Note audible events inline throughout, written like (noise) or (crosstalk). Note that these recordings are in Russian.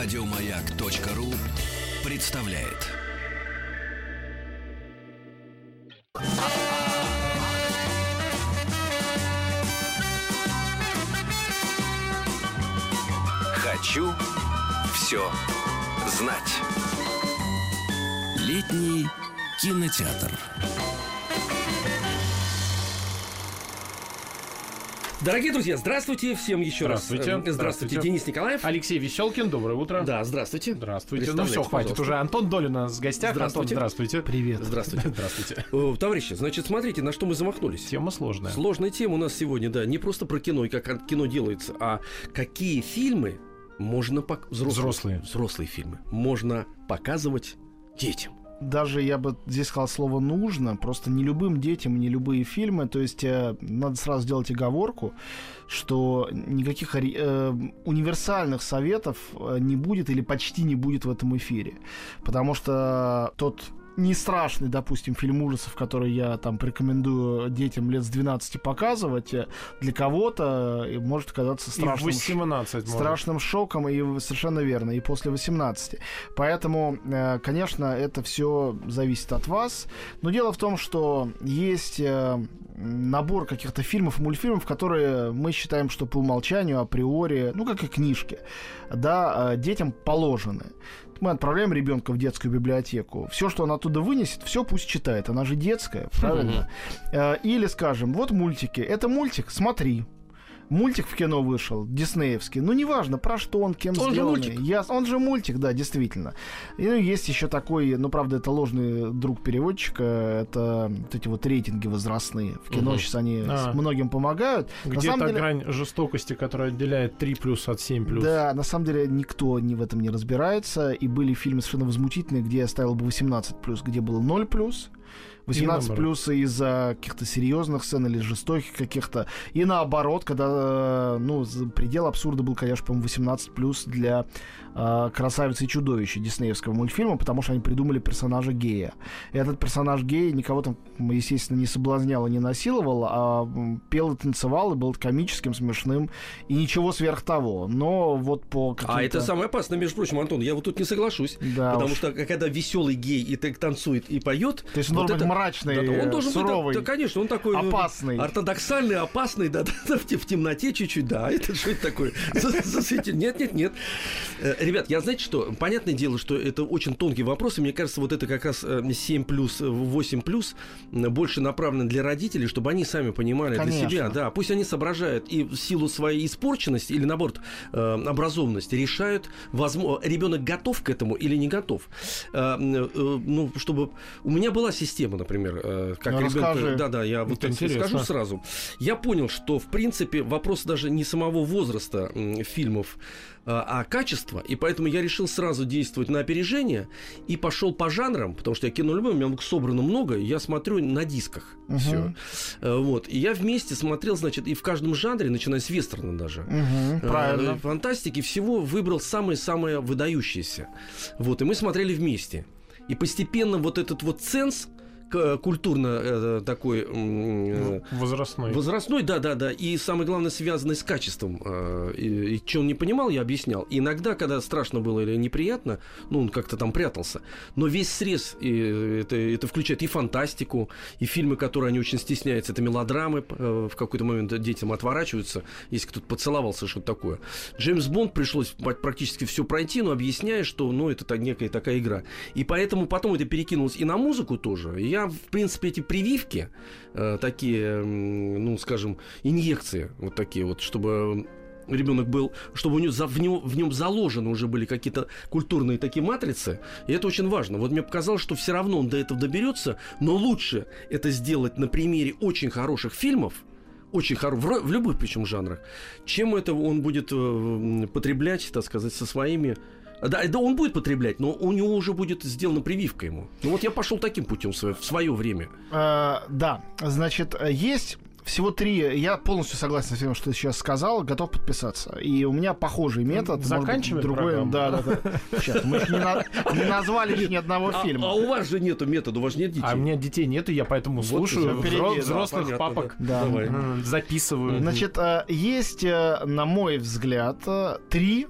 Радиомаяк.ру представляет. Хочу все знать. Летний кинотеатр. Дорогие друзья, здравствуйте всем еще Здравствуйте. раз. Э, Здравствуйте, Денис Николаев. Алексей Веселкин, доброе утро. Да, здравствуйте. Здравствуйте. Ну все, хватит пожалуйста. уже. Антон Долин у нас в гостях. Здравствуйте. Антон, здравствуйте. Привет. Здравствуйте. (laughs) Здравствуйте. Э, Товарищи, значит, смотрите, на что мы замахнулись. Тема сложная. Сложная тема у нас сегодня, да. Не просто про кино и как кино делается, а какие фильмы можно пок... Взрослые. взрослые фильмы можно показывать детям. Даже я бы здесь сказал слово нужно, просто не любым детям, не любые фильмы. То есть э, надо сразу сделать оговорку, что никаких э, универсальных советов э, не будет или почти не будет в этом эфире. Потому что тот не страшный, допустим, фильм ужасов, который я там порекомендую детям лет с 12 показывать, э, для кого-то э, может казаться И в страшным. 18 может. страшным шоком, и совершенно верно, и после 18. Поэтому, э, конечно, это все зависит от вас. Но дело в том, что есть набор каких-то фильмов мультфильмов, которые мы считаем, что по умолчанию, априори, ну, как и книжки, да, детям положены. Мы отправляем ребенка в детскую библиотеку. Все, что он оттуда вынесет, все пусть читает. Она же детская, правильно? Э, Или, скажем, вот мультики. Это мультик, смотри. Мультик в кино вышел, диснеевский. Ну, неважно, про что он, кем Он же сделанный. мультик. Я- он же мультик, да, действительно. И ну, есть еще такой, ну, правда, это ложный друг переводчика. Это вот эти вот рейтинги возрастные. В кино Мгм. сейчас они А. многим помогают. Где то деле- грань жестокости, которая отделяет 3 плюс от 7 плюс. Да, на самом деле никто не в этом не разбирается. И были фильмы совершенно возмутительные, где я ставил бы 18 где было 0 18 наоборот. плюс из-за каких-то серьезных сцен или жестоких каких-то. И наоборот, когда, э, ну, предел абсурда был, конечно, по-моему, 18 плюс для э, красавицы и чудовища диснеевского мультфильма, потому что они придумали персонажа гея. И этот персонаж гея никого там, естественно, не соблазнял и не насиловал, а пел и танцевал, и был комическим, смешным, и ничего сверх того. Но вот по А это самое опасное, между прочим, Антон, я вот тут не соглашусь. Да потому уж. что когда веселый гей и так танцует и поет, То есть должен быть мрачный, он должен суровый, быть, да, конечно, он такой ну, опасный. ортодоксальный, опасный, да, (laughs) да, в, те- в темноте чуть-чуть, да. (laughs) Это что это такое? За- засвети- Нет, нет, нет. Э, Ребят, я знаете что? Понятное дело, что это очень тонкий вопрос, и мне кажется, вот это как раз э, 7 плюс, 8 плюс м, больше направлено для родителей, чтобы они сами понимали Конечно. для себя, да, пусть они соображают и в силу своей испорченности или наоборот э, образованности решают, возможно, ребенок готов к этому или не готов. Э, э, ну, чтобы у меня была система, например, э, как Ну, ребенка, расскажи. да, да, я вот скажу сразу. Я понял, что в принципе вопрос даже не самого возраста фильмов, а, а качества, и поэтому я решил сразу действовать на опережение и пошел по жанрам, потому что я кино люблю, у меня собрано много, я смотрю на дисках Мгм. все. Вот. И я вместе смотрел, значит, и в каждом жанре, начиная с вестерна даже. Мгм, правильно. Э, Фантастики всего выбрал самое-самое выдающееся. Вот, и мы смотрели вместе. И постепенно вот этот вот ценз к- культурно э, такой э, Возрастной. возрастной, да, да, да, и самое главное связанный с качеством. э, И, и что он не понимал, я объяснял. Иногда, когда страшно было или неприятно, ну он как-то там прятался. Но весь срез и это, это включает и фантастику, и фильмы, которые они очень стесняются, это мелодрамы. э, В какой-то момент детям отворачиваются, если кто-то поцеловался, что-то такое. Джеймс Бонд пришлось практически все пройти, но объясняя, что ну это так- некая такая игра. И поэтому потом это перекинулось и на музыку тоже. И я, в принципе, эти прививки, э, такие, ну, скажем, инъекции, вот такие вот, чтобы ребенок был, чтобы у него, за- в, него, в нем заложены уже были какие-то культурные такие матрицы, и это очень важно. Вот мне показалось, что все равно он до этого доберется, но лучше это сделать на примере очень хороших фильмов, очень хоро... в, в любых причем жанрах, чем это он будет э, потреблять, так сказать, со своими да, да, он будет потреблять, но у него уже будет сделана прививка ему. Ну вот я пошел таким путем в свое, в свое время. Э, да, значит, есть всего три. Я полностью согласен с тем, что ты сейчас сказал, готов подписаться. И у меня похожий метод. может быть, Заканчиваем другой. программу? Да, да, да. Сейчас, мы еще не, на- не назвали ни одного А, фильма. а у вас же нету метода, у вас нет детей. А у меня детей нет, и я поэтому слушаю впереди, взро- да, взрослых понятно, папок. да. Давай. Записываю. Значит, э, есть, э, на мой взгляд, э, три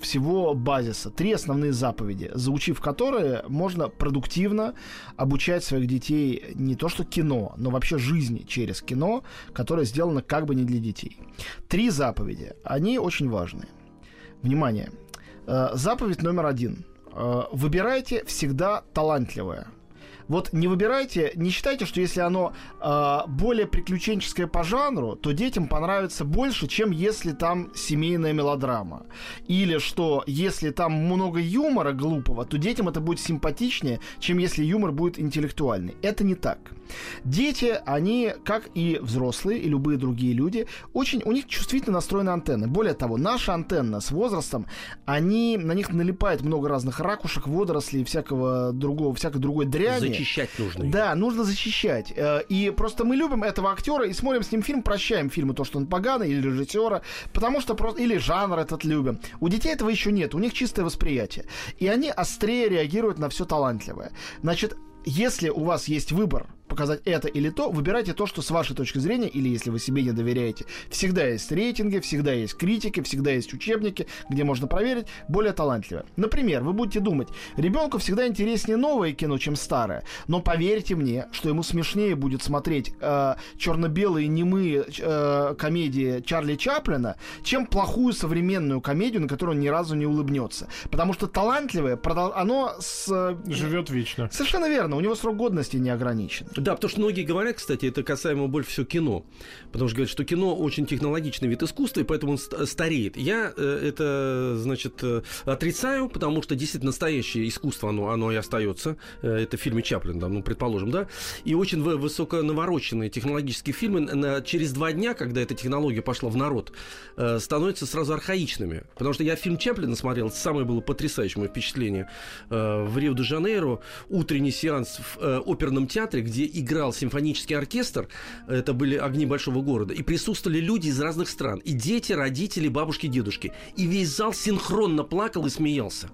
всего базиса, три основные заповеди, заучив которые можно продуктивно обучать своих детей не то что кино, но вообще жизни через кино, которое сделано как бы не для детей. Три заповеди, они очень важны. Внимание. Э, заповедь номер один. Э, выбирайте всегда талантливое. Вот не выбирайте, не считайте, что если оно э, более приключенческое по жанру, то детям понравится больше, чем если там семейная мелодрама. Или что если там много юмора глупого, то детям это будет симпатичнее, чем если юмор будет интеллектуальный. Это не так. Дети, они, как и взрослые, и любые другие люди, очень, у них чувствительно настроены антенны. Более того, наша антенна с возрастом, они, на них налипает много разных ракушек, водорослей и всякого другого, всякой другой дряни. Защищать нужно. их. Да, нужно защищать. Э, И просто мы любим этого актера и смотрим с ним фильм, прощаем фильму то, что он поганый, или режиссера, потому что просто... Или жанр этот любим. У детей этого еще нет, у них чистое восприятие. И они острее реагируют на все талантливое. Значит, если у вас есть выбор показать это или то, выбирайте то, что с вашей точки зрения, или если вы себе не доверяете, всегда есть рейтинги, всегда есть критики, всегда есть учебники, где можно проверить, более талантливое. Например, вы будете думать, ребенку всегда интереснее новое кино, чем старое, но поверьте мне, что ему смешнее будет смотреть э, черно-белые немые э, комедии Чарли Чаплина, чем плохую современную комедию, на которую он ни разу не улыбнется. Потому что талантливое, оно с... э, Живет вечно. Совершенно верно, у него срок годности не ограничен. Да, потому что многие говорят, кстати, это касаемо больше всего кино. Потому что говорят, что кино очень технологичный вид искусства, и поэтому он ст- стареет. Я э, это, значит, э, отрицаю, потому что действительно настоящее искусство, оно, оно и остается. Э, это в фильме Чаплин, да, ну, предположим, да. И очень вы- высоко навороченные технологические фильмы через два дня, когда эта технология пошла в народ, становятся сразу архаичными. Потому что я фильм Чаплина смотрел, самое было потрясающее мое впечатление. В Рио-де-Жанейро утренний сеанс в оперном театре, где играл симфонический оркестр, это были огни большого города, и присутствовали люди из разных стран, и дети, родители, бабушки, дедушки. И весь зал синхронно плакал и смеялся.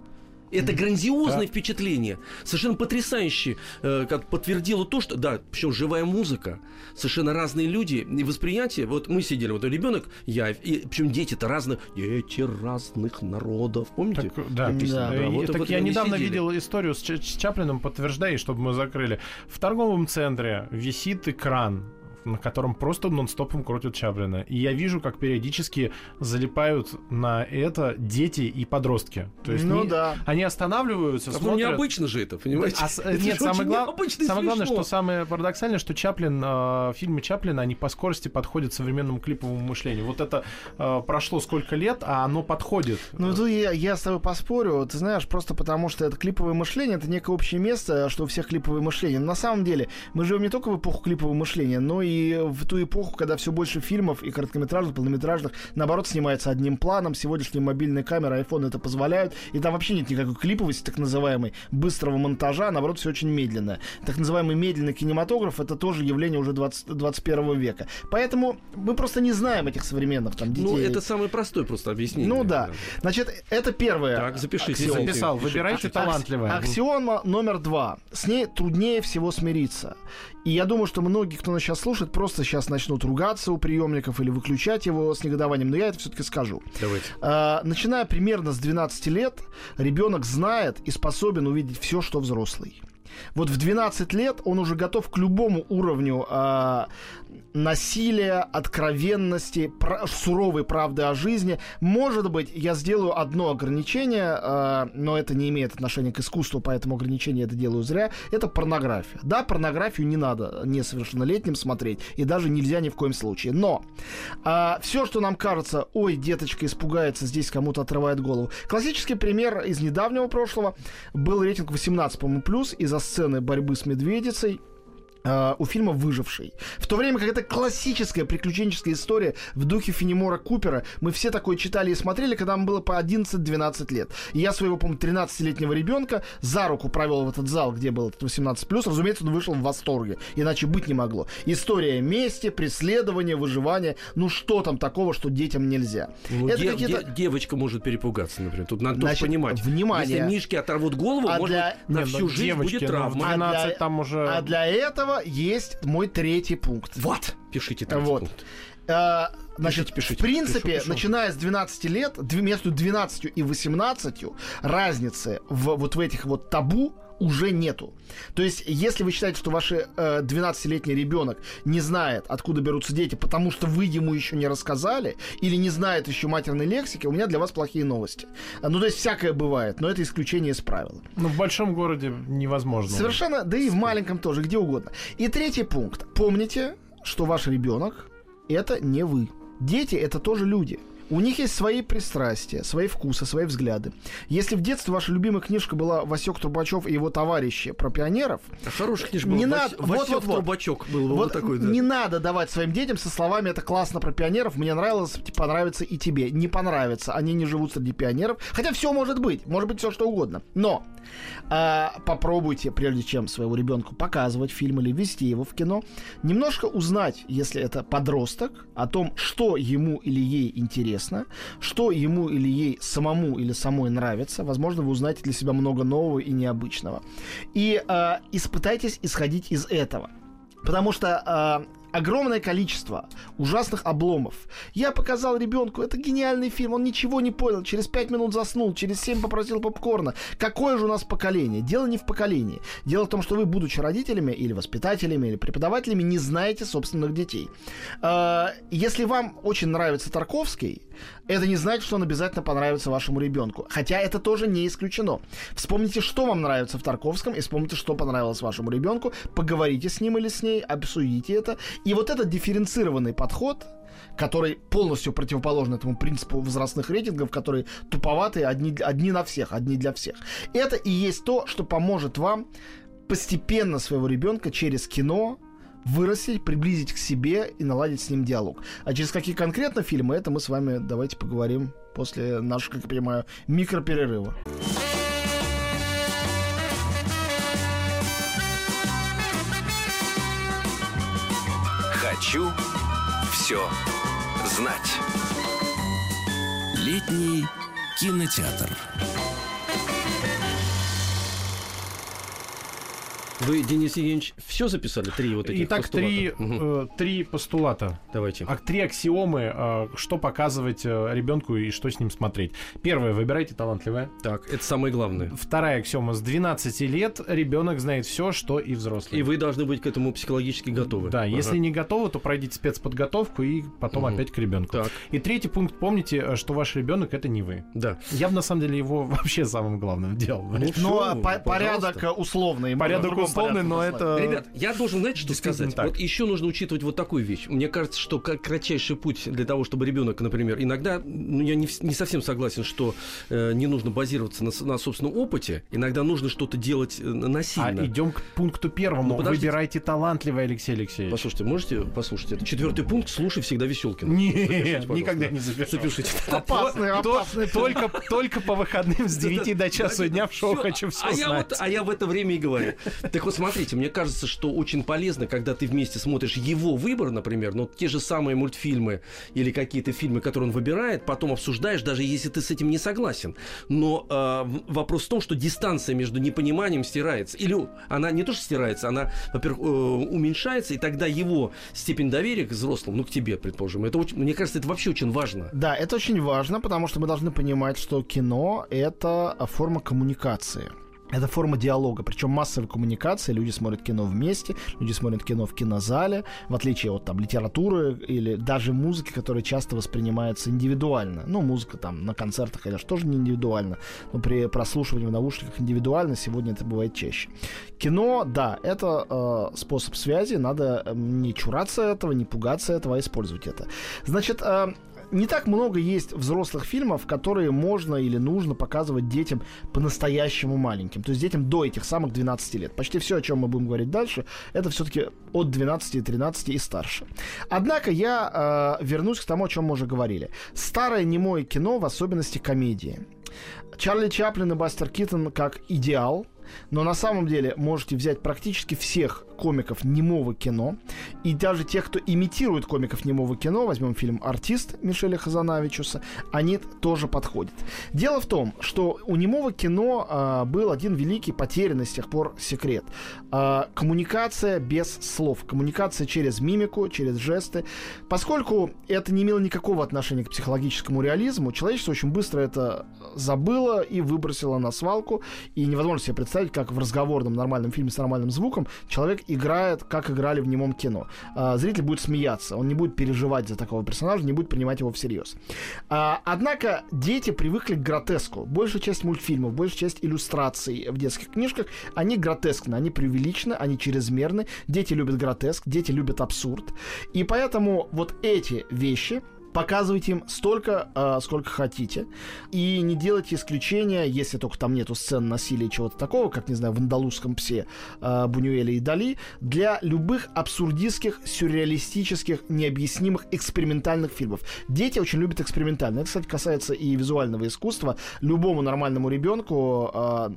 Это грандиозное впечатление, совершенно потрясающе, э, как подтвердило то, что, да, причем живая музыка, совершенно разные люди и восприятие. Вот мы сидели, вот ребенок, я, и причем дети-то разные, дети разных народов, помните? Так, да, Да. Э, Да, вот- так вот я недавно сидели. видел историю с, Ч- с Чаплином, подтверждаю, чтобы мы закрыли. В торговом центре висит экран, на котором просто нон-стопом крутят Чаплина. И я вижу, как периодически залипают на это дети и подростки. То есть ну не- да. они останавливаются, Ну, смотрят... необычно же это, понимаете? А с- Это нет, самое, глав- самое главное, что самое парадоксальное, что Чаплин, э, фильмы Чаплина, они по скорости подходят современному клиповому мышлению. Вот это э, прошло сколько лет, а оно подходит. Ну, тут я, я с тобой поспорю, ты знаешь, просто потому что это клиповое мышление, это некое общее место, что у всех клиповое мышление. Но на самом деле, мы живем не только в эпоху клипового мышления, но и в ту эпоху, когда все больше фильмов и короткометражных, полнометражных, наоборот, снимается одним планом. Сегодняшние мобильные камеры, iPhone это позволяют. И там вообще нет никакой клиповости, так называемой, быстрого монтажа, наоборот, все очень медленно. Так называемый медленный кинематограф это тоже явление уже 20, 21 века. Поэтому мы просто не знаем этих современных там детей. Ну, это самое простое просто объяснение. Ну да. Значит, это первое. Так, запишите. аксиома. Записал. Выбирайте талантливое. Аксиома номер два. С ней труднее всего смириться. И я думаю, что многие, кто нас сейчас слушает, просто сейчас начнут ругаться у приемников или выключать его с негодованием. Но я это все-таки скажу. Давайте. А, начиная примерно с 12 лет, ребенок знает и способен увидеть все, что взрослый. Вот в 12 лет он уже готов к любому уровню а, насилия, откровенности, суровой правды о жизни. Может быть, я сделаю одно ограничение, а, но это не имеет отношения к искусству, поэтому ограничение это делаю зря. Это порнография. Да, порнографию не надо несовершеннолетним смотреть, и даже нельзя ни в коем случае. Но все, что нам кажется, ой, деточка испугается, здесь кому-то отрывает голову. Классический пример из недавнего прошлого был рейтинг 18, по-моему, плюс из-за сцены борьбы с медведицей э, у фильма «Выживший». В то время как это классическая приключенческая история в духе Фенемора Купера, мы все такое читали и смотрели, когда нам было по 11-12 лет. И я своего, по-моему, 13-летнего ребенка за руку провел в этот зал, где был этот 18+. Разумеется, он вышел в восторге, иначе быть не могло. История мести, преследования, выживания. Ну что там такого, что детям нельзя? Ну, это де- какие-то... де- девочка может перепугаться, например. Тут надо Значит, понимать. внимание. Если мишки оторвут голову, А может для- быть, на Не, всю ну, жизнь девочки, будет ну, травма. в 12 А для- там уже... А для этого есть мой третий пункт. Вот, пишите третий Вот. пункт. Э, Значит, Пишите, пишите. в принципе, Пишу, пишу. начиная с 12 лет, между 12 и 18 разницы в вот в этих вот табу уже нету. То есть, если вы считаете, что ваш э, 12-летний ребенок не знает, откуда берутся дети, потому что вы ему еще не рассказали, или не знает еще матерной лексики, у меня для вас плохие новости. Ну, то есть, всякое бывает, но это исключение из правила. Ну, в большом городе невозможно. Совершенно, да и в маленьком тоже, где угодно. И третий пункт. Помните, что ваш ребенок это не вы. Дети это тоже люди. У них есть свои пристрастия, свои вкусы, свои взгляды. Если в детстве ваша любимая книжка была Васек Трубачев и его товарищи про пионеров, А Хорошая книжка Не была. надо- Вась- вот, вот, вот. Трубачок был. Вот, вот такой, да. не надо давать своим детям со словами «это классно про пионеров», «мне нравилось, понравится и тебе». Не понравится, они не живут среди пионеров. Хотя все может быть, может быть все что угодно. Но а, попробуйте, прежде чем своему ребенку показывать фильм или вести его в кино, немножко узнать, если это подросток, о том, что ему или ей интересно, что ему или ей самому или самой нравится. Возможно, вы узнаете для себя много нового и необычного. И а, испытайтесь исходить из этого. Потому что а, огромное количество ужасных обломов. Я показал ребенку, это гениальный фильм, он ничего не понял, через пять минут заснул, через семь попросил попкорна. Какое же у нас поколение? Дело не в поколении. Дело в том, что вы, будучи родителями или воспитателями, или преподавателями, не знаете собственных детей. А, Если вам очень нравится Тарковский, это не значит, что он обязательно понравится вашему ребенку. Хотя это тоже не исключено. Вспомните, что вам нравится в Тарковском, и вспомните, что понравилось вашему ребенку. Поговорите с ним или с ней, обсудите это. И вот этот дифференцированный подход, который полностью противоположен этому принципу возрастных рейтингов, которые туповатые одни, одни на всех, одни для всех. Это и есть то, что поможет вам постепенно своего ребенка через кино вырастить, приблизить к себе и наладить с ним диалог. А через какие конкретно фильмы, это мы с вами давайте поговорим после нашего, как я понимаю, микроперерыва. Хочу все знать. Летний кинотеатр. Вы, Денис Евгеньевич, все записали? Три вот этих Итак, постулата? три, э, три постулата. Давайте. А три аксиомы, э, что показывать э, ребенку и что с ним смотреть. Первое, выбирайте талантливое. Так, это самое главное. Вторая аксиома, с 12 лет ребенок знает все, что и взрослый. И вы должны быть к этому психологически готовы. Да, Ага. если не готовы, то пройдите спецподготовку и потом Мгм. опять к ребенку. Так, И третий пункт, помните, что ваш ребенок это не вы. да. Я бы на самом деле его (laughs) вообще самым главным делал. Ну, Но всё, а, по- пожалуйста. порядок условный. Порядок условный, порядке но это... Ребят, я должен, знаете, что сказать? так. Вот еще нужно учитывать вот такую вещь. Мне кажется, что как кратчайший путь для того, чтобы ребенок, например, иногда, ну, я не, не совсем согласен, что э, не нужно базироваться на, на собственном опыте. Иногда нужно что-то делать э, А насильно. идем к пункту первому. Ну, подождите. Выбирайте талантливый, Алексей Алексеевич. Послушайте, можете послушать? Это четвертый пункт. Слушай всегда Веселкин. Нет, никогда не запишу. Запишите. Опасный, опасный. только, только по выходным с 9 до часу дня в шоу. «Хочу все а я, знать». вот, а я в это время и говорю. Так смотрите, мне кажется, что очень полезно, когда ты вместе смотришь его выбор, например, ну, те же самые мультфильмы или какие-то фильмы, которые он выбирает, потом обсуждаешь, даже если ты с этим не согласен. Но э, вопрос в том, что дистанция между непониманием стирается. Или она не то, что стирается, она, во-первых, э, уменьшается, и тогда его степень доверия к взрослым, ну, к тебе, предположим, это очень, мне кажется, это вообще очень важно. Да, это очень важно, потому что мы должны понимать, что кино — это форма коммуникации. Это форма диалога, причем массовой коммуникации. Люди смотрят кино вместе, люди смотрят кино в кинозале, в отличие от там литературы или даже музыки, которая часто воспринимается индивидуально. Ну, музыка там на концертах, конечно, тоже не индивидуально, но при прослушивании в наушниках индивидуально сегодня это бывает чаще. Кино, да, это э, способ связи, надо э, не чураться этого, не пугаться этого, а использовать это. Значит, э, не так много есть взрослых фильмов, которые можно или нужно показывать детям по-настоящему маленьким. То есть детям до этих самых 12 лет. Почти все, о чем мы будем говорить дальше, это все-таки от 12, 13 и старше. Однако я э, вернусь к тому, о чем мы уже говорили. Старое немое кино, в особенности комедии. Чарли Чаплин и Бастер Киттон как идеал, но на самом деле можете взять практически всех комиков немого кино, и даже тех, кто имитирует комиков немого кино, возьмем фильм «Артист» Мишеля Хазанавичуса, они тоже подходят. Дело в том, что у немого кино а, был один великий потерянный с тех пор секрет. А, коммуникация без слов, коммуникация через мимику, через жесты. Поскольку это не имело никакого отношения к психологическому реализму, человечество очень быстро это забыло и выбросило на свалку, и невозможно себе представить, как в разговорном нормальном фильме с нормальным звуком человек играет, как играли в немом кино. А, зритель будет смеяться, он не будет переживать за такого персонажа, не будет принимать его всерьез. А, однако дети привыкли к гротеску. Большая часть мультфильмов, большая часть иллюстраций в детских книжках, они гротескны, они преувеличены, они чрезмерны. Дети любят гротеск, дети любят абсурд. И поэтому вот эти вещи, Показывайте им столько, э, сколько хотите. И не делайте исключения, если только там нету сцен насилия и чего-то такого, как, не знаю, в «Андалузском псе» э, Бунюэля и Дали, для любых абсурдистских, сюрреалистических, необъяснимых экспериментальных фильмов. Дети очень любят экспериментальные. Это, кстати, касается и визуального искусства. Любому нормальному ребенку, э,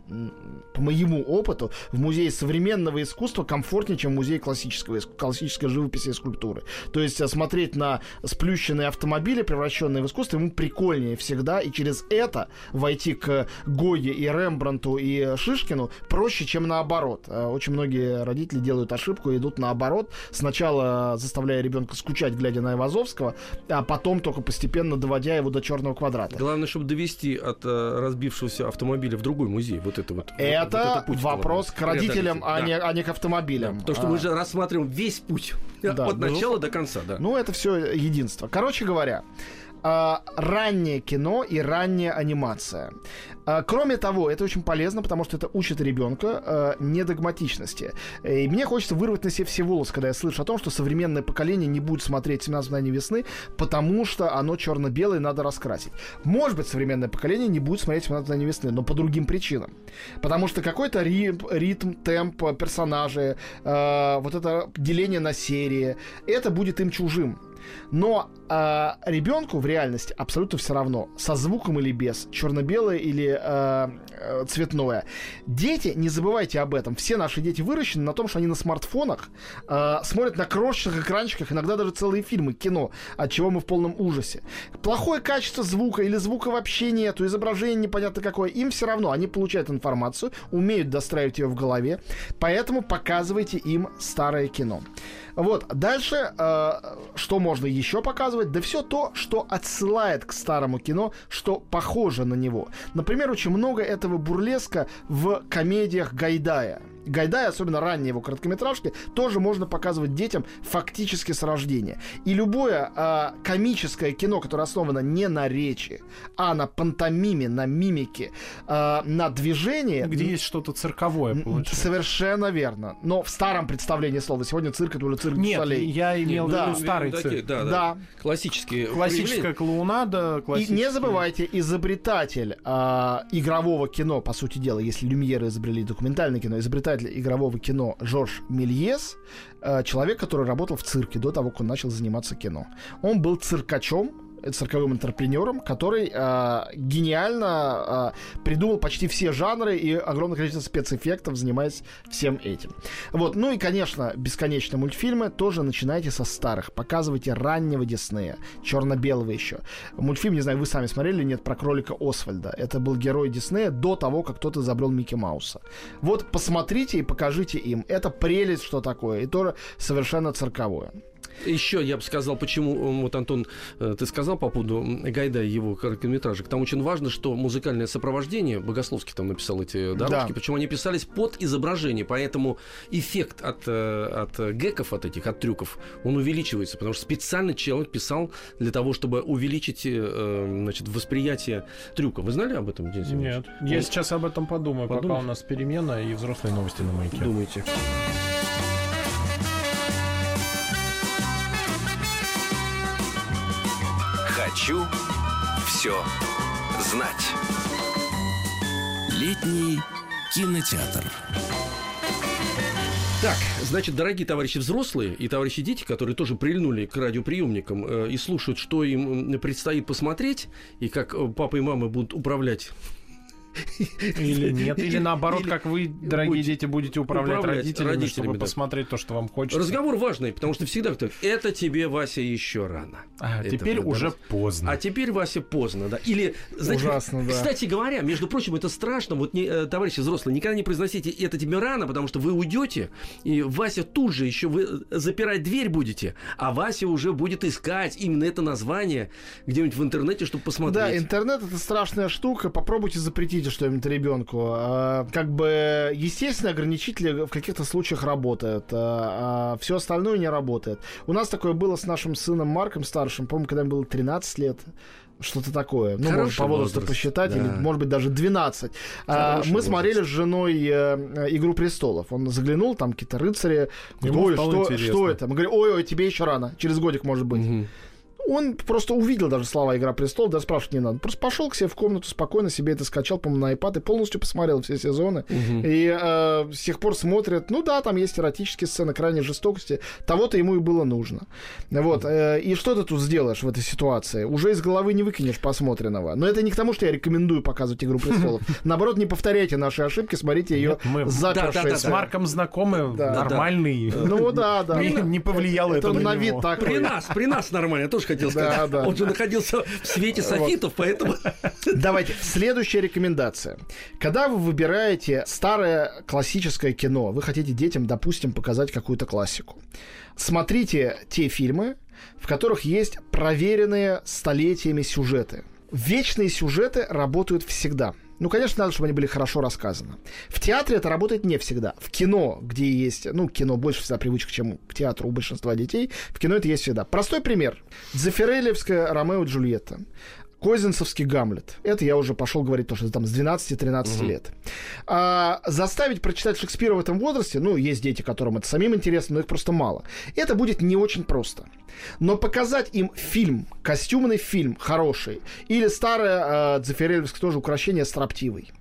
по моему опыту, в музее современного искусства комфортнее, чем в музее классического, классической живописи и скульптуры. То есть смотреть на сплющенные автомобили автомобили, превращенные в искусство, ему прикольнее всегда, и через это войти к Гойе и Рембранту и Шишкину проще, чем наоборот. Э, очень многие родители делают ошибку и идут наоборот, сначала заставляя ребенка скучать, глядя на Ивазовского, а потом только постепенно доводя его до черного квадрата. Главное, чтобы довести от э, разбившегося автомобиля в другой музей. Вот это вот. Это вот, вот вопрос к родителям, а, да. не, а не к автомобилям. Да, потому что а... мы же рассматриваем весь путь да, (laughs) от начала до конца. Да. Ну, это все единство. Короче говоря, а, раннее кино и ранняя анимация. А, кроме того, это очень полезно, потому что это учит ребенка а, недогматичности. И мне хочется вырвать на себе все волосы, когда я слышу о том, что современное поколение не будет смотреть «17 мгновений весны», потому что оно черно-белое, надо раскрасить. Может быть, современное поколение не будет смотреть «17 мгновений весны», но по другим причинам. Потому что какой-то ритм, ритм темп, персонажи, вот это деление на серии, это будет им чужим. Но э, ребенку в реальности абсолютно все равно, со звуком или без, черно-белое или э, цветное. Дети, не забывайте об этом, все наши дети выращены на том, что они на смартфонах э, смотрят на крошечных экранчиках, иногда даже целые фильмы, кино, от чего мы в полном ужасе. Плохое качество звука или звука вообще нету, изображение непонятно какое, им все равно, они получают информацию, умеют достраивать ее в голове, поэтому показывайте им старое кино. Вот, дальше, э, что можно еще показывать? Да все то, что отсылает к старому кино, что похоже на него. Например, очень много этого бурлеска в комедиях Гайдая. Гайдай, особенно ранние его короткометражки, тоже можно показывать детям фактически с рождения. И любое э, комическое кино, которое основано не на речи, а на пантомиме, на мимике, э, на движении... Где есть что-то цирковое, получается. Совершенно верно. Но в старом представлении слова. Сегодня цирк это уже цирк Нет, солей. я имел в виду старый цирк. Да, да. да. Классические Классическая клоунада. И не забывайте, изобретатель э, игрового кино, по сути дела, если Люмьеры изобрели документальное кино, изобретатель создатель игрового кино Жорж Мельес, э, человек, который работал в цирке до того, как он начал заниматься кино. Он был циркачом, цирковым интерпренером, который э, гениально э, придумал почти все жанры и огромное количество спецэффектов, занимаясь всем этим. Вот, ну и, конечно, бесконечные мультфильмы тоже начинайте со старых. Показывайте раннего Диснея, черно-белого еще. Мультфильм, не знаю, вы сами смотрели, нет, про кролика Освальда. Это был герой Диснея до того, как кто-то изобрел Микки Мауса. Вот посмотрите и покажите им. Это прелесть, что такое. И тоже совершенно цирковое. Еще я бы сказал, почему, вот, Антон, э, ты сказал по поводу Гайда и его короткометражек. Там очень важно, что музыкальное сопровождение, Богословский там написал эти дорожки, да. причем они писались под изображение, поэтому эффект от, э, от геков, от этих, от трюков, он увеличивается, потому что специально человек писал для того, чтобы увеличить э, значит, восприятие трюка. Вы знали об этом, День Нет. Я сейчас об этом подумаю, Подумаешь? пока у нас перемена и взрослые новости на маяке. Думайте. Хочу все знать. Летний кинотеатр. Так, значит, дорогие товарищи взрослые и товарищи дети, которые тоже прильнули к радиоприемникам э, и слушают, что им предстоит посмотреть, и как э, папа и мама будут управлять Или нет, или наоборот, Или как вы, дорогие будь- дети, будете управлять, управлять родителями, родителями, чтобы да. посмотреть то, что вам хочется. Разговор важный, потому что всегда кто это тебе, Вася, еще рано. А, Это теперь уже раз- поздно. А теперь, Вася, поздно, да. Или, знаете, Ужасно, да. кстати говоря, между прочим, это страшно. Вот, не, э, товарищи взрослые, никогда не произносите это тебе рано, потому что вы уйдете, и Вася тут же еще вы э, запирать дверь будете, а Вася уже будет искать именно это название где-нибудь в интернете, чтобы посмотреть. Да, интернет это страшная штука. Попробуйте запретите что-нибудь ребенку. А, Как бы, естественно, ограничители в каких-то случаях работают, а все остальное не работает. У нас такое было с нашим сыном Марком старшим, по-моему, когда ему было 13 лет. Что-то такое. Ну, Хороший по возрасту возраст, посчитать, да. или, может быть, даже 12. А, мы возраст. смотрели с женой э, э, «Игру престолов». Он заглянул, там какие-то рыцари. Ему Ой, что, интересно. что это? Мы говорим, ой, ой, тебе еще рано, через годик, может быть. Мгм. Он просто увидел даже слова «Игра престолов», даже спрашивать не надо. Просто пошел к себе в комнату, спокойно себе это скачал, по-моему, на iPad и полностью посмотрел все сезоны. Мгм. И э, с тех пор смотрит, ну да, там есть эротические сцены, крайней жестокости. Того-то ему и было нужно. Вот. э, и что ты тут сделаешь в этой ситуации? Уже из головы не выкинешь посмотренного. Но это не к тому, что я рекомендую показывать «Игру престолов». (laughs) Наоборот, не повторяйте наши ошибки, смотрите ее Нет, мы- за Да, да, да. С Марком знакомы, нормальный. Ну да, да. (laughs) Не, повлияло это, на него. При нас, при нас нормально, тоже хотел сказать. Да, (laughs) да. Он же находился в свете софитов, поэтому... (laughs) Давайте, следующая рекомендация. Когда вы выбираете старое классическое кино, вы хотите детям, допустим, показать какую-то классику, смотрите те фильмы, в которых есть проверенные столетиями сюжеты. Вечные сюжеты работают всегда. Ну, конечно, надо, чтобы они были хорошо рассказаны. В театре это работает не всегда. В кино, где есть, ну, кино больше всегда привычка, чем к театру у большинства детей, в кино это есть всегда. Простой пример. Дзефирелевская «Ромео и Джульетта». Козинцевский Гамлет. Это я уже пошел говорить то, что там с 12-13 лет. А, заставить прочитать Шекспира в этом возрасте, ну, есть дети, которым это самим интересно, но их просто мало. Это будет не очень просто. Но показать им фильм, костюмный фильм хороший, или старое э, Дзефирелевское тоже украшение строптивый.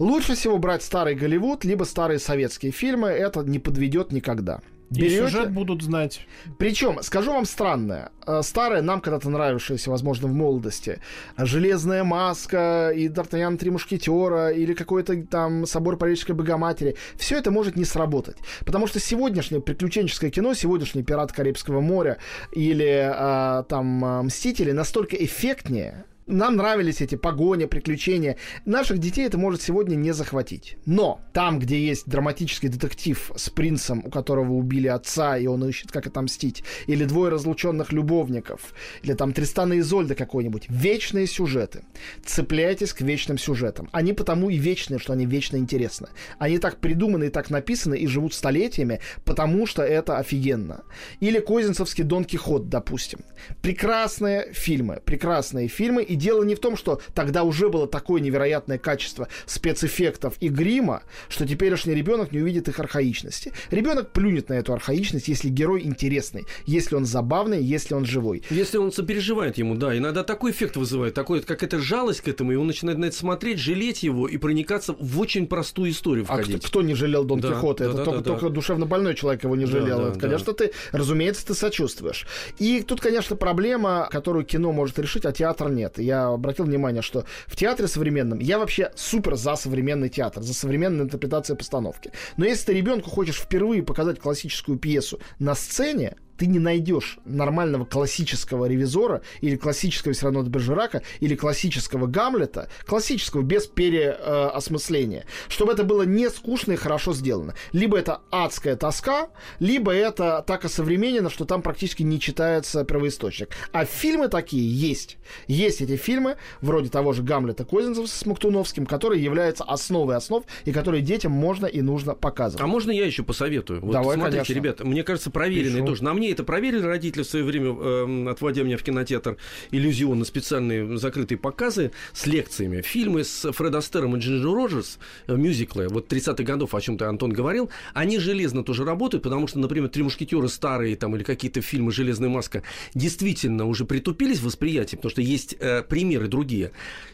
Лучше всего брать старый Голливуд, либо старые советские фильмы, это не подведет никогда. И Берете- сюжет будут знать. причем, скажу вам странное, э, старое, нам когда-то нравившееся, возможно, в молодости, «Железная маска» и «Д'Артаньян Три мушкетера» или какой-то там «Собор Парижской Богоматери», все это может не сработать. Потому что сегодняшнее приключенческое кино, сегодняшний «Пират Карибского моря» или э, там э, «Мстители» настолько эффектнее, нам нравились эти погони, приключения. Наших детей это может сегодня не захватить. Но там, где есть драматический детектив с принцем, у которого убили отца, и он ищет, как отомстить, или двое разлученных любовников, или там Тристана и Изольда какой-нибудь, вечные сюжеты. Цепляйтесь к вечным сюжетам. Они потому и вечные, что они вечно интересны. Они так придуманы и так написаны и живут столетиями, потому что это офигенно. Или Козинцевский Дон Кихот, допустим. Прекрасные фильмы, прекрасные фильмы. Дело не в том, что тогда уже было такое невероятное качество спецэффектов и грима, что теперешний ребенок не увидит их архаичности. Ребенок плюнет на эту архаичность, если герой интересный, если он забавный, если он живой. Если он сопереживает ему, да, иногда такой эффект вызывает, такой, как это жалость к этому, и он начинает на это смотреть, жалеть его и проникаться в очень простую историю А кто, входить. кто не жалел Дон Да, Кихота? да, это да, только, да, да. только душевно больной человек его не Да, жалел. да, Это, да. конечно, ты, разумеется, ты сочувствуешь. И тут, конечно, проблема, которую кино может решить, а театр нет. Я обратил внимание, что в театре современном я вообще супер за современный театр, за современную интерпретацию постановки. Но если ты ребенку хочешь впервые показать классическую пьесу на сцене, ты не найдешь нормального классического ревизора или классического все равно Бержерака или классического Гамлета, классического без переосмысления, чтобы это было не скучно и хорошо сделано. Либо это адская тоска, либо это так осовременено, что там практически не читается первоисточник. А фильмы такие есть. Есть эти фильмы, вроде того же Гамлета Козинцева с Мактуновским, которые являются основой основ и которые детям можно и нужно показывать. А можно я еще посоветую? Вот Давай, смотрите, конечно. ребята, мне кажется, проверенные Пишу. тоже. На мне это проверили родители в свое время, эм, отводя меня в кинотеатр иллюзион на специальные закрытые показы с лекциями. Фильмы с Фред Астером и Джинджер Роджерс, э, мюзиклы, вот 30-х годов, о чем-то Антон говорил, они железно тоже работают, потому что, например, «Три мушкетера» старые там, или какие-то фильмы «Железная маска» действительно уже притупились в восприятии, потому что есть э, примеры другие.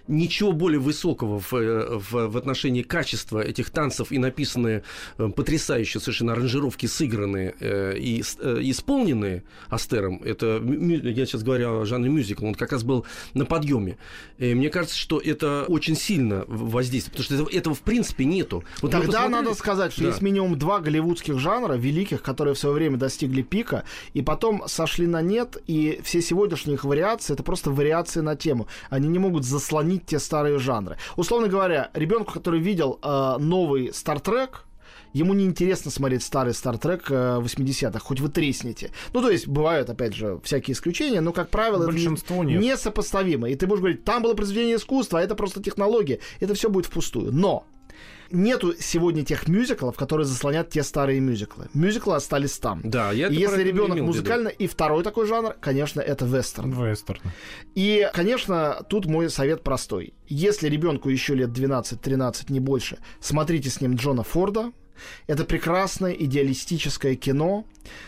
Ничего более высокого в, э, в, в отношении качества этих танцев и написанные э, потрясающие совершенно аранжировки, сыгранные э, и, э, исполненные, исполненные Астером, это, я сейчас говорю о жанре мюзикл, он как раз был на подъеме. И мне кажется, что это очень сильно воздействует, потому что этого, этого в принципе нету. Вот Тогда надо сказать, что да. есть минимум два голливудских жанра великих, которые в свое время достигли пика, и потом сошли на нет, и все сегодняшние их вариации это просто вариации на тему. Они не могут заслонить те старые жанры. Условно говоря, ребенку, который видел э, новый Стартрек, ему не интересно смотреть старый Стартрек 80-х, э, хоть вы треснете. Ну, то есть, бывают, опять же, всякие исключения, но, как правило, Большинство это нет. несопоставимо. И ты будешь говорить, там было произведение искусства, а это просто технология. Это все будет впустую. Но нету сегодня тех мюзиклов, которые заслонят те старые мюзиклы. Мюзиклы остались там. Да, я и если ребенок музыкально, и второй такой жанр, конечно, это вестерн. Вестерн. И, конечно, тут мой совет простой. Если ребенку еще лет 12-13, не больше, смотрите с ним Джона Форда, это прекрасное идеалистическое кино.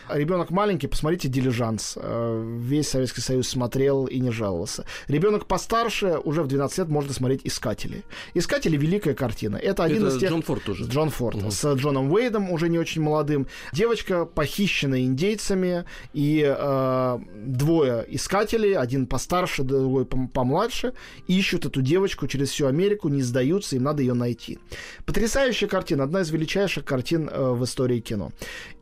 Ребенок маленький, посмотрите «Дилижанс». Э, весь Советский Союз смотрел и не жаловался. Ребенок постарше, уже в 12 лет можно смотреть «Искатели». «Искатели» — великая картина. Это один Это из тех... Джон Форд тоже. Джон Форд. Угу. С Джоном Уэйдом, уже не очень молодым. Девочка похищена индейцами, и э, двое искателей, один постарше, другой помладше, ищут эту девочку через всю Америку, не сдаются, им надо ее найти. Потрясающая картина, одна из величайших картин э, в истории кино.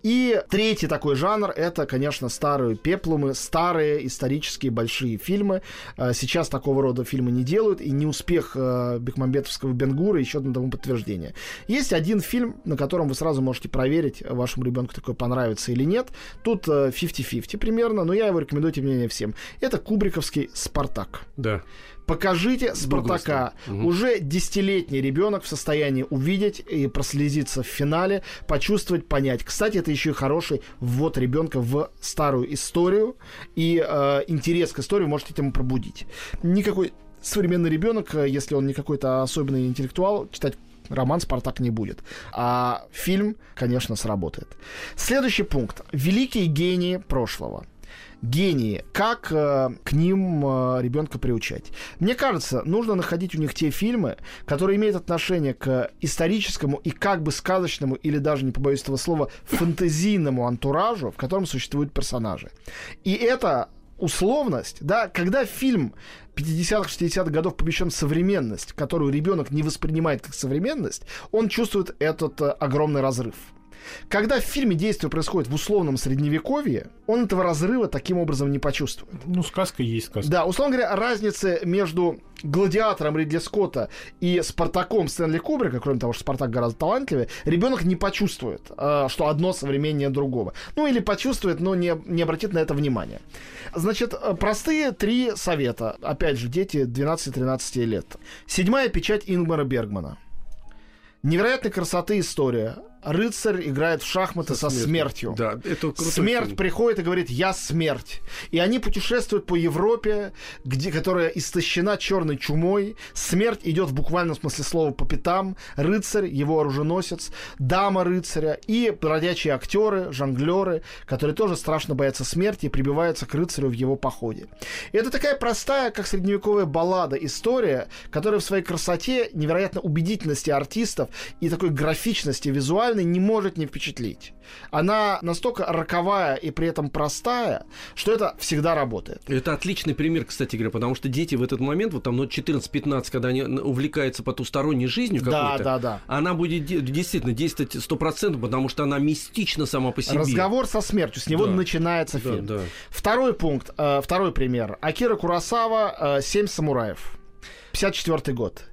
И третий такой жанр это, конечно, старые пеплумы, старые исторические большие фильмы. Э, сейчас такого рода фильмы не делают, и не успех э, Бекмамбетовского Бенгура еще одно тому подтверждение. Есть один фильм, на котором вы сразу можете проверить, вашему ребенку такое понравится или нет. Тут 50-50 примерно, но я его рекомендую, тем не менее, всем. Это кубриковский «Спартак». Да. Покажите Спартака. Угу. Уже десятилетний ребенок в состоянии увидеть и прослезиться в финале, почувствовать, понять. Кстати, это еще и хороший ввод ребенка в старую историю и э, интерес к истории можете этому пробудить. Никакой современный ребенок, э, если он не какой-то особенный интеллектуал, читать роман «Спартак» не будет. А фильм, конечно, сработает. Следующий пункт. Великие гении прошлого гении, как э, к ним э, ребенка приучать. Мне кажется, нужно находить у них те фильмы, которые имеют отношение к историческому и как бы сказочному, или даже, не побоюсь этого слова, фэнтезийному антуражу, в котором существуют персонажи. И это условность, да, когда фильм 50-х, 60-х годов помещен современность, которую ребенок не воспринимает как современность, он чувствует этот э, огромный разрыв. Когда в фильме действие происходит в условном средневековье, он этого разрыва таким образом не почувствует. Ну, сказка есть сказка. Да, условно говоря, разницы между гладиатором Ридли Скотта и Спартаком Стэнли Кубрика, кроме того, что Спартак гораздо талантливее, ребенок не почувствует, э, что одно современнее другого. Ну, или почувствует, но не, не обратит на это внимания. Значит, э, простые три совета. Опять же, дети 12-13 лет. Седьмая печать Ингмара Бергмана. Невероятной красоты история рыцарь играет в шахматы со, со смертью. Да, это Смерть фильм. приходит и говорит «я смерть». И они путешествуют по Европе, где, которая истощена черной чумой. Смерть идет в буквальном смысле слова по пятам. Рыцарь, его оруженосец, дама рыцаря и бродячие актеры, жонглеры, которые тоже страшно боятся смерти и прибиваются к рыцарю в его походе. И это такая простая, как средневековая баллада, история, которая в своей красоте, невероятно убедительности артистов и такой графичности визуальной визуально не может не впечатлить. Она настолько роковая и при этом простая, что это всегда работает. Это отличный пример, кстати говоря, потому что дети в этот момент, вот там ну, 14-15, когда они увлекаются потусторонней жизнью какой-то, да, да, да. она будет действительно действовать 100%, потому что она мистична сама по себе. Разговор со смертью, с него да. начинается фильм. Да, да. Второй пункт, э, второй пример. Акира Курасава э, «Семь самураев». 54 год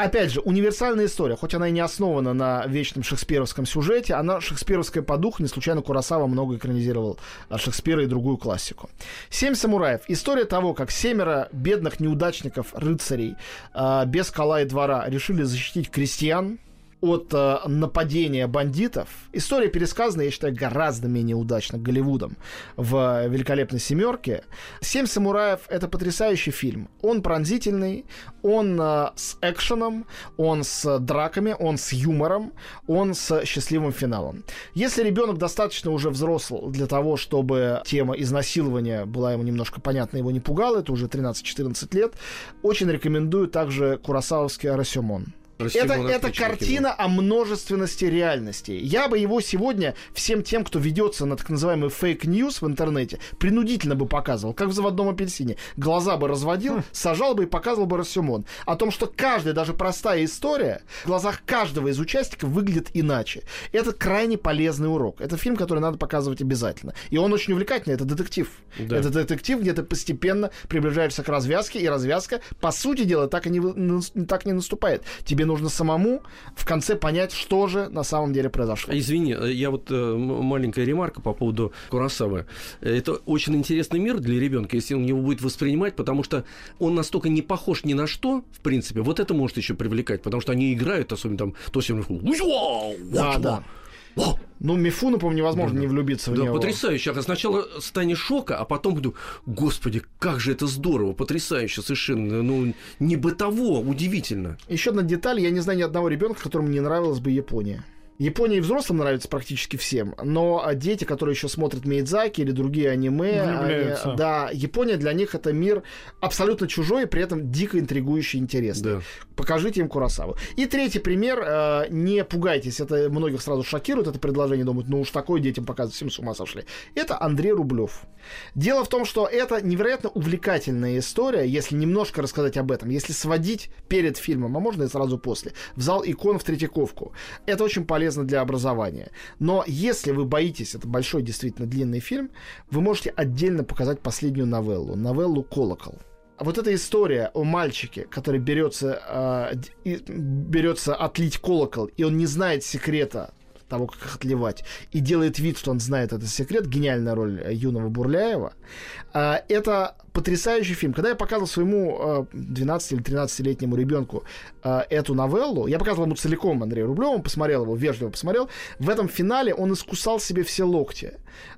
опять же, универсальная история, хоть она и не основана на вечном шекспировском сюжете, она шекспировская по духу, не случайно Курасава много экранизировал Шекспира и другую классику. «Семь самураев» — история того, как семеро бедных неудачников, рыцарей, э, без кола и двора решили защитить крестьян, от э, нападения бандитов. История пересказана, я считаю, гораздо менее удачно Голливудом в «Великолепной семерке». «Семь самураев» — это потрясающий фильм. Он пронзительный, он э, с экшеном, он с драками, он с юмором, он с счастливым финалом. Если ребенок достаточно уже взрослый для того, чтобы тема изнасилования была ему немножко понятна, его не пугала, это уже 13-14 лет, очень рекомендую также Куросавовский «Расёмон». Это, это картина о множественности реальностей. Я бы его сегодня всем тем, кто ведется на так называемый fake news в интернете, принудительно бы показывал, как в заводном апельсине. Глаза бы разводил, хм. сажал бы и показывал бы Расёмон. О том, что каждая, даже простая история, в глазах каждого из участников выглядит иначе. Это крайне полезный урок. Это фильм, который надо показывать обязательно. И он очень увлекательный. Это детектив. Да. Это детектив, где ты постепенно приближаешься к развязке, и развязка, по сути дела, так и не, так не наступает. Тебе нужно самому в конце понять, что же на самом деле произошло. Извини, я вот э, маленькая ремарка по поводу Курасавы. Это очень интересный мир для ребенка, если он его будет воспринимать, потому что он настолько не похож ни на что, в принципе. Вот это может еще привлекать, потому что они играют, особенно там, то есть да, да. Ну, Мифуну, по-моему, невозможно да, не влюбиться в да, него. потрясающе. А сначала станет шока, а потом буду, господи, как же это здорово, потрясающе совершенно. Ну, не бытово, удивительно. Еще одна деталь. Я не знаю ни одного ребенка, которому не нравилась бы Япония. Япония и взрослым нравится практически всем, но дети, которые еще смотрят Мейдзаки или другие аниме, они, да, Япония для них это мир абсолютно чужой, и при этом дико интригующий и интересный. Да. Покажите им Курасаву. И третий пример, э, не пугайтесь, это многих сразу шокирует, это предложение, думают, ну уж такое детям показывать, всем с ума сошли. Это Андрей Рублев. Дело в том, что это невероятно увлекательная история, если немножко рассказать об этом, если сводить перед фильмом, а можно и сразу после, в зал икон в Третьяковку. Это очень полезно полезно для образования. Но если вы боитесь, это большой, действительно длинный фильм, вы можете отдельно показать последнюю новеллу, новеллу «Колокол». Вот эта история о мальчике, который берется, э, берется отлить колокол, и он не знает секрета того, как их отливать, и делает вид, что он знает этот секрет, гениальная роль юного Бурляева, э, это потрясающий фильм. Когда я показывал своему 12 э, или 13-летнему ребенку э, эту новеллу, я показывал ему целиком Андрею Рублеву, он посмотрел его, вежливо посмотрел, в этом финале он искусал себе все локти.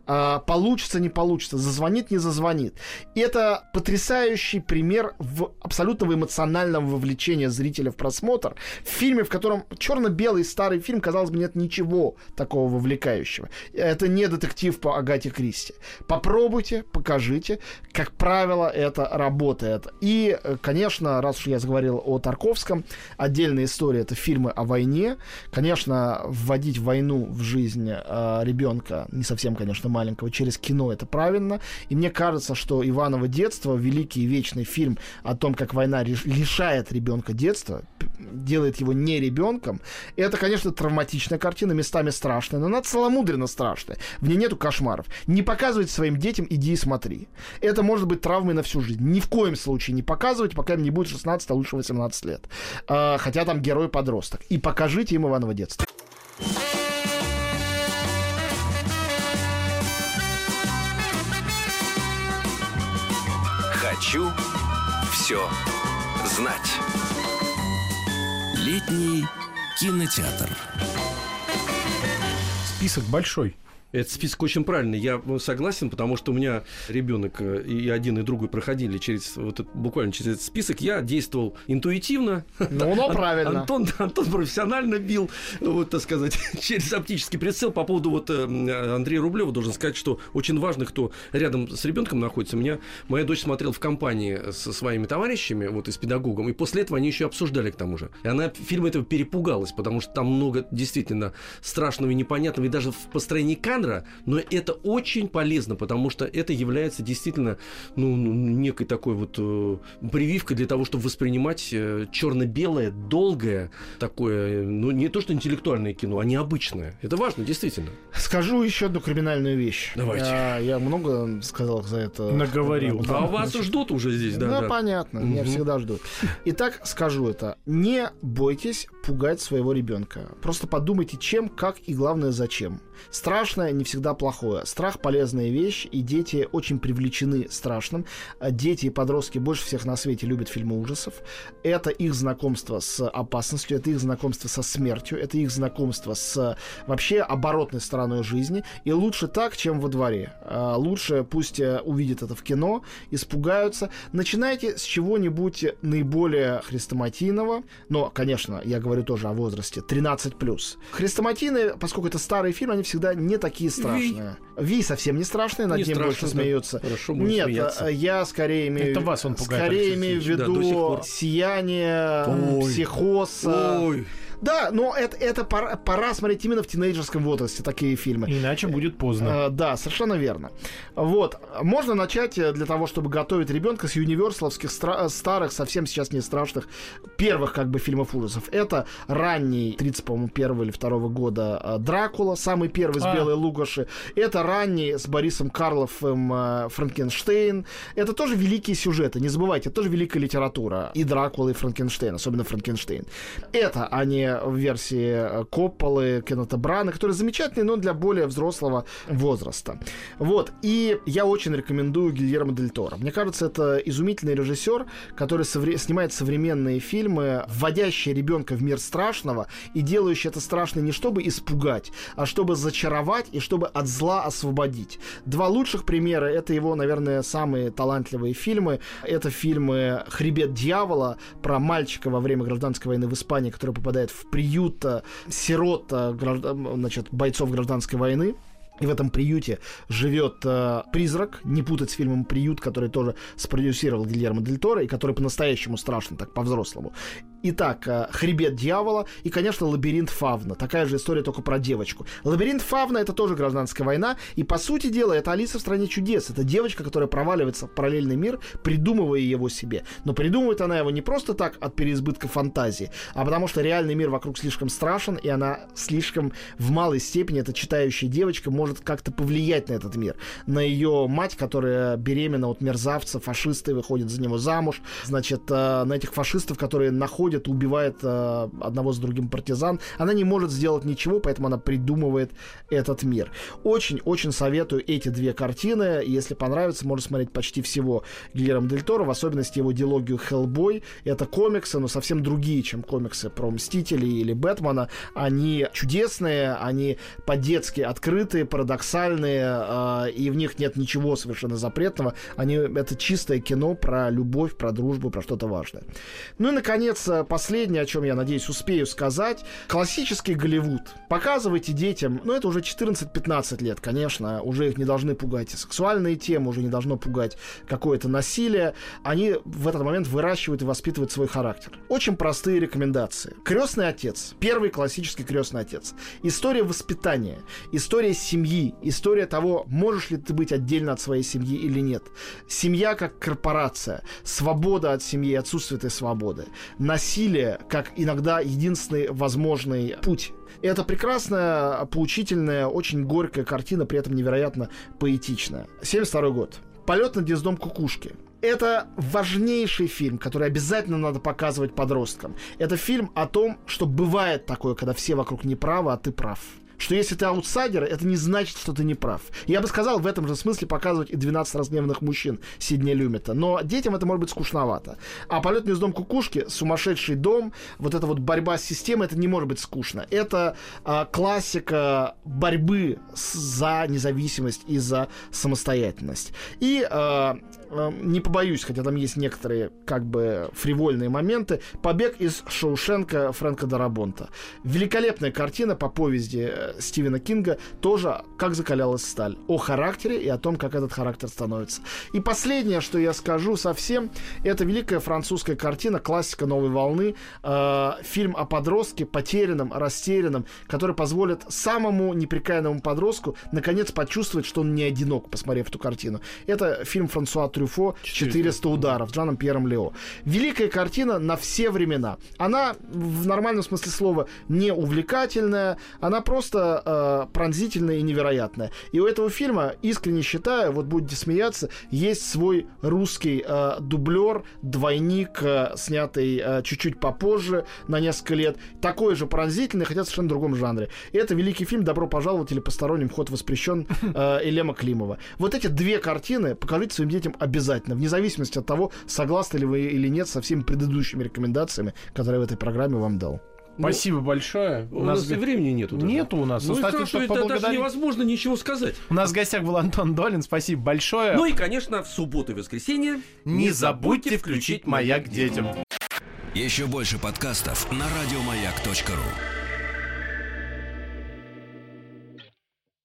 Э, получится, не получится, зазвонит, не зазвонит. И это потрясающий пример в абсолютного эмоционального вовлечения зрителя в просмотр. В фильме, в котором черно-белый старый фильм, казалось бы, нет ничего такого вовлекающего. Это не детектив по Агате Кристи. Попробуйте, покажите. Как правило, это работает. И, конечно, раз уж я заговорил о Тарковском, отдельная история это фильмы о войне. Конечно, вводить войну в жизнь э, ребенка, не совсем, конечно, маленького, через кино это правильно. И мне кажется, что Иваново детство, великий вечный фильм о том, как война лишает ребенка детства, делает его не ребенком, это, конечно, травматичная картина, местами страшная, но она целомудренно страшная. В ней нету кошмаров. Не показывайте своим детям, иди и смотри. Это может быть травмой на всю жизнь. Ни в коем случае не показывайте, пока им не будет 16, а лучше 18 лет. А, хотя там герой подросток. И покажите им Иваново детство. Хочу все знать. Летний кинотеатр. Список большой. Этот список очень правильный. Я ну, согласен, потому что у меня ребенок э, и один, и другой проходили через вот этот, буквально через этот список. Я действовал интуитивно. Ну, ну правильно. Антон, Антон профессионально бил, вот, так сказать, (laughs) через оптический прицел. По поводу вот э, Андрея Рублева должен сказать, что очень важно, кто рядом с ребенком находится. Меня моя дочь смотрела в компании со своими товарищами, вот и с педагогом, и после этого они еще обсуждали к тому же. И она фильм этого перепугалась, потому что там много действительно страшного и непонятного, и даже в построении кадра жанра, но это очень полезно, потому что это является действительно ну, ну некой такой вот э, прививкой для того, чтобы воспринимать э, черно-белое, долгое такое, ну не то что интеллектуальное кино, а необычное. Это важно, действительно. Скажу еще одну криминальную вещь. Давайте. А, я много сказал за это. Наговорил. А вас ждут уже здесь, да? Ну, да. понятно, угу. меня всегда ждут. Итак, скажу это. Не бойтесь пугать своего ребенка. Просто подумайте, чем, как и главное, зачем. Страшное не всегда плохое. Страх полезная вещь, и дети очень привлечены страшным. А дети и подростки больше всех на свете любят фильмы ужасов. Это их знакомство с опасностью, это их знакомство со смертью, это их знакомство с вообще оборотной стороной жизни. И лучше так, чем во дворе. А лучше пусть э, увидят это в кино, испугаются. Начинайте с чего-нибудь наиболее хрестоматийного. Но, конечно, я говорю тоже о возрасте, 13+. Хрестоматийные, поскольку это старый фильм, они всегда не такие страшные. Ви совсем не страшные, над Не ним страшно, больше да. смеются. Хорошо, Нет, смеяться. э, я скорее имею... Это вас он пугает, Скорее Алексей имею в да, виду пор. сияние, Ой. психоз. Ой, Да, но это, это пора, пора смотреть именно в тинейджерском возрасте такие фильмы. Иначе будет поздно. Э, да, совершенно верно. Вот. Можно начать э, для того, чтобы готовить ребенка с юниверсаловских стра- э, старых, совсем сейчас не страшных, первых как бы фильмов ужасов. Это ранний, 30, по-моему, первого или второго года э, Дракула, самый первый с А. Белой Лугаши. Это ранний с Борисом Карловым Франкенштейн. Это тоже великие сюжеты, не забывайте, это тоже великая литература. И Дракула, и Франкенштейн, особенно Франкенштейн. Это, а не в версии э, Копполы, Кеннета Брана, которые замечательные, но для более взрослого возраста. Вот. И я очень рекомендую Гильермо Дель Торо. Мне кажется, это изумительный режиссер, который совре- снимает современные фильмы, вводящие ребенка в мир страшного и делающий это страшно не чтобы испугать, а чтобы зачаровать и чтобы от зла освободить. Два лучших примера это его, наверное, самые талантливые фильмы. Это фильмы «Хребет дьявола» про мальчика во время гражданской войны в Испании, который попадает в приют э, сирот значит, бойцов гражданской войны. И в этом приюте живет э, призрак, не путать с фильмом «Приют», который тоже спродюсировал Гильермо Дель Торо, и который по-настоящему страшно, так по-взрослому. Итак, э, «Хребет дьявола» и, конечно, «Лабиринт Фавна». Такая же история, только про девочку. «Лабиринт Фавна» — это тоже гражданская война, и, по сути дела, это «Алиса в стране чудес». Это девочка, которая проваливается в параллельный мир, придумывая его себе. Но придумывает она его не просто так от переизбытка фантазии, а потому что реальный мир вокруг слишком страшен, и она слишком в малой степени, эта читающая девочка, может как-то повлиять на этот мир. На ее мать, которая беременна от мерзавца, фашисты, выходит за него замуж. Значит, э, на этих фашистов, которые находят, убивают э, одного с другим партизан. Она не может сделать ничего, поэтому она придумывает этот мир. Очень-очень советую эти две картины. Если понравится, можно смотреть почти всего Гильермо Дель Торо, в особенности его дилогию «Хеллбой». Это комиксы, но совсем другие, чем комиксы про Мстителей или Бэтмена. Они чудесные, они по-детски открытые, парадоксальные, э, и в них нет ничего совершенно запретного. Они, это чистое кино про любовь, про дружбу, про что-то важное. Ну и, наконец, э, последнее, о чем я, надеюсь, успею сказать. Классический Голливуд. Показывайте детям, ну это уже 14-15 лет, конечно, уже их не должны пугать сексуальные темы, уже не должно пугать какое-то насилие. Они в этот момент выращивают и воспитывают свой характер. Очень простые рекомендации. Крестный отец. Первый классический крестный отец. История воспитания. История семьи. История того, можешь ли ты быть отдельно от своей семьи или нет. Семья как корпорация. Свобода от семьи, отсутствие этой свободы. Насилие как иногда единственный возможный путь это прекрасная, поучительная, очень горькая картина, при этом невероятно поэтичная. 72 год. Полет над гнездом кукушки. Это важнейший фильм, который обязательно надо показывать подросткам. Это фильм о том, что бывает такое, когда все вокруг неправы, а ты прав. Что если ты аутсайдер, это не значит, что ты не прав. Я бы сказал в этом же смысле показывать и 12 разгневанных мужчин Сиднея Люмета. Но детям это может быть скучновато. А полет гнездом кукушки, сумасшедший дом, вот эта вот борьба с системой, это не может быть скучно. Это а, классика борьбы за независимость и за самостоятельность. И а, не побоюсь, хотя там есть некоторые как бы фривольные моменты, побег из Шоушенка Фрэнка Дарабонта. Великолепная картина по повести э, Стивена Кинга, тоже как закалялась сталь. О характере и о том, как этот характер становится. И последнее, что я скажу совсем, это великая французская картина, классика новой волны, э, фильм о подростке, потерянном, растерянном, который позволит самому неприкаянному подростку наконец почувствовать, что он не одинок, посмотрев эту картину. Это фильм Франсуа Трюфо «400 ударов» с Джаном Пьером Лео. Великая картина на все времена. Она в нормальном смысле слова не увлекательная, она просто э, пронзительная и невероятная. И у этого фильма, искренне считаю, вот будете смеяться, есть свой русский э, дублер, двойник, э, снятый э, чуть-чуть попозже, на несколько лет, такой же пронзительный, хотя в совершенно другом жанре. И это великий фильм «Добро пожаловать» или «Посторонним ход воспрещен» э, Элема Климова. Вот эти две картины покажите своим детям обязательно, вне зависимости от того, согласны ли вы или нет со всеми предыдущими рекомендациями, которые я в этой программе вам дал. Спасибо большое. У нас и времени нету. даже. Нету у нас. Ну, и Кстати, хорошо, это даже поблагодарить- невозможно ничего сказать. У нас в гостях был Антон Долин. Спасибо большое. Ну и, конечно, в субботу и воскресенье не забудьте включить «Маяк детям». Еще больше подкастов на радиомаяк.ру.